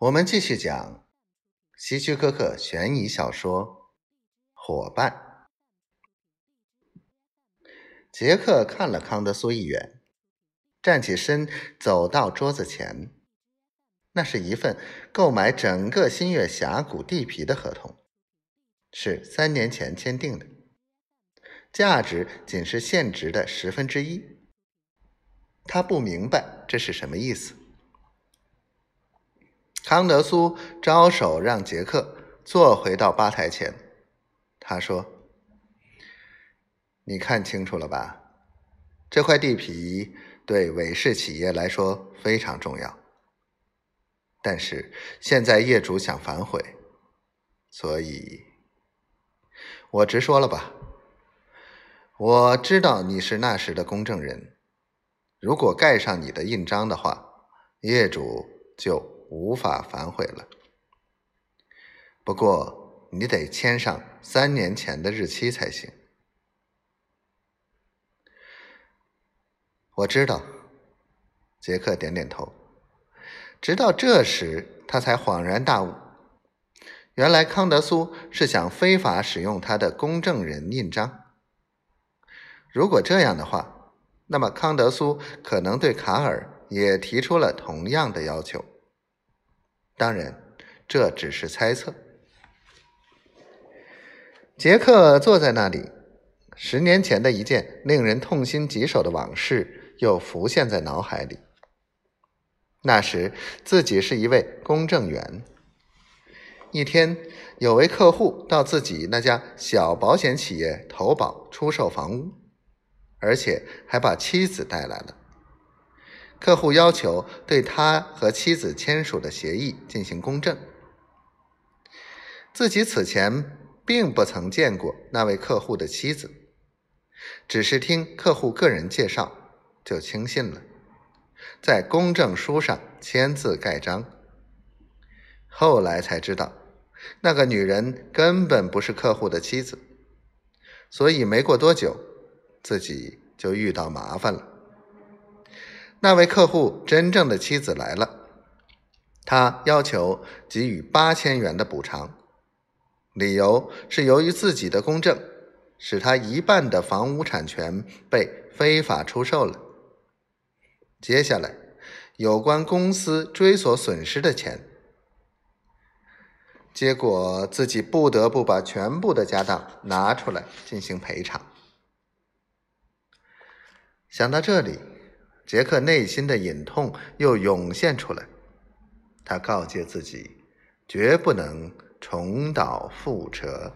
我们继续讲希区柯克悬疑小说《伙伴》。杰克看了康德苏一眼，站起身，走到桌子前。那是一份购买整个新月峡谷地皮的合同，是三年前签订的，价值仅是现值的十分之一。他不明白这是什么意思。康德苏招手让杰克坐回到吧台前。他说：“你看清楚了吧？这块地皮对韦氏企业来说非常重要。但是现在业主想反悔，所以，我直说了吧。我知道你是那时的公证人。如果盖上你的印章的话，业主就……”无法反悔了。不过你得签上三年前的日期才行。我知道，杰克点点头。直到这时，他才恍然大悟：原来康德苏是想非法使用他的公证人印章。如果这样的话，那么康德苏可能对卡尔也提出了同样的要求。当然，这只是猜测。杰克坐在那里，十年前的一件令人痛心疾首的往事又浮现在脑海里。那时自己是一位公证员。一天，有位客户到自己那家小保险企业投保出售房屋，而且还把妻子带来了。客户要求对他和妻子签署的协议进行公证。自己此前并不曾见过那位客户的妻子，只是听客户个人介绍就轻信了，在公证书上签字盖章。后来才知道，那个女人根本不是客户的妻子，所以没过多久，自己就遇到麻烦了。那位客户真正的妻子来了，他要求给予八千元的补偿，理由是由于自己的公证使他一半的房屋产权被非法出售了。接下来，有关公司追索损失的钱，结果自己不得不把全部的家当拿出来进行赔偿。想到这里。杰克内心的隐痛又涌现出来，他告诫自己，绝不能重蹈覆辙。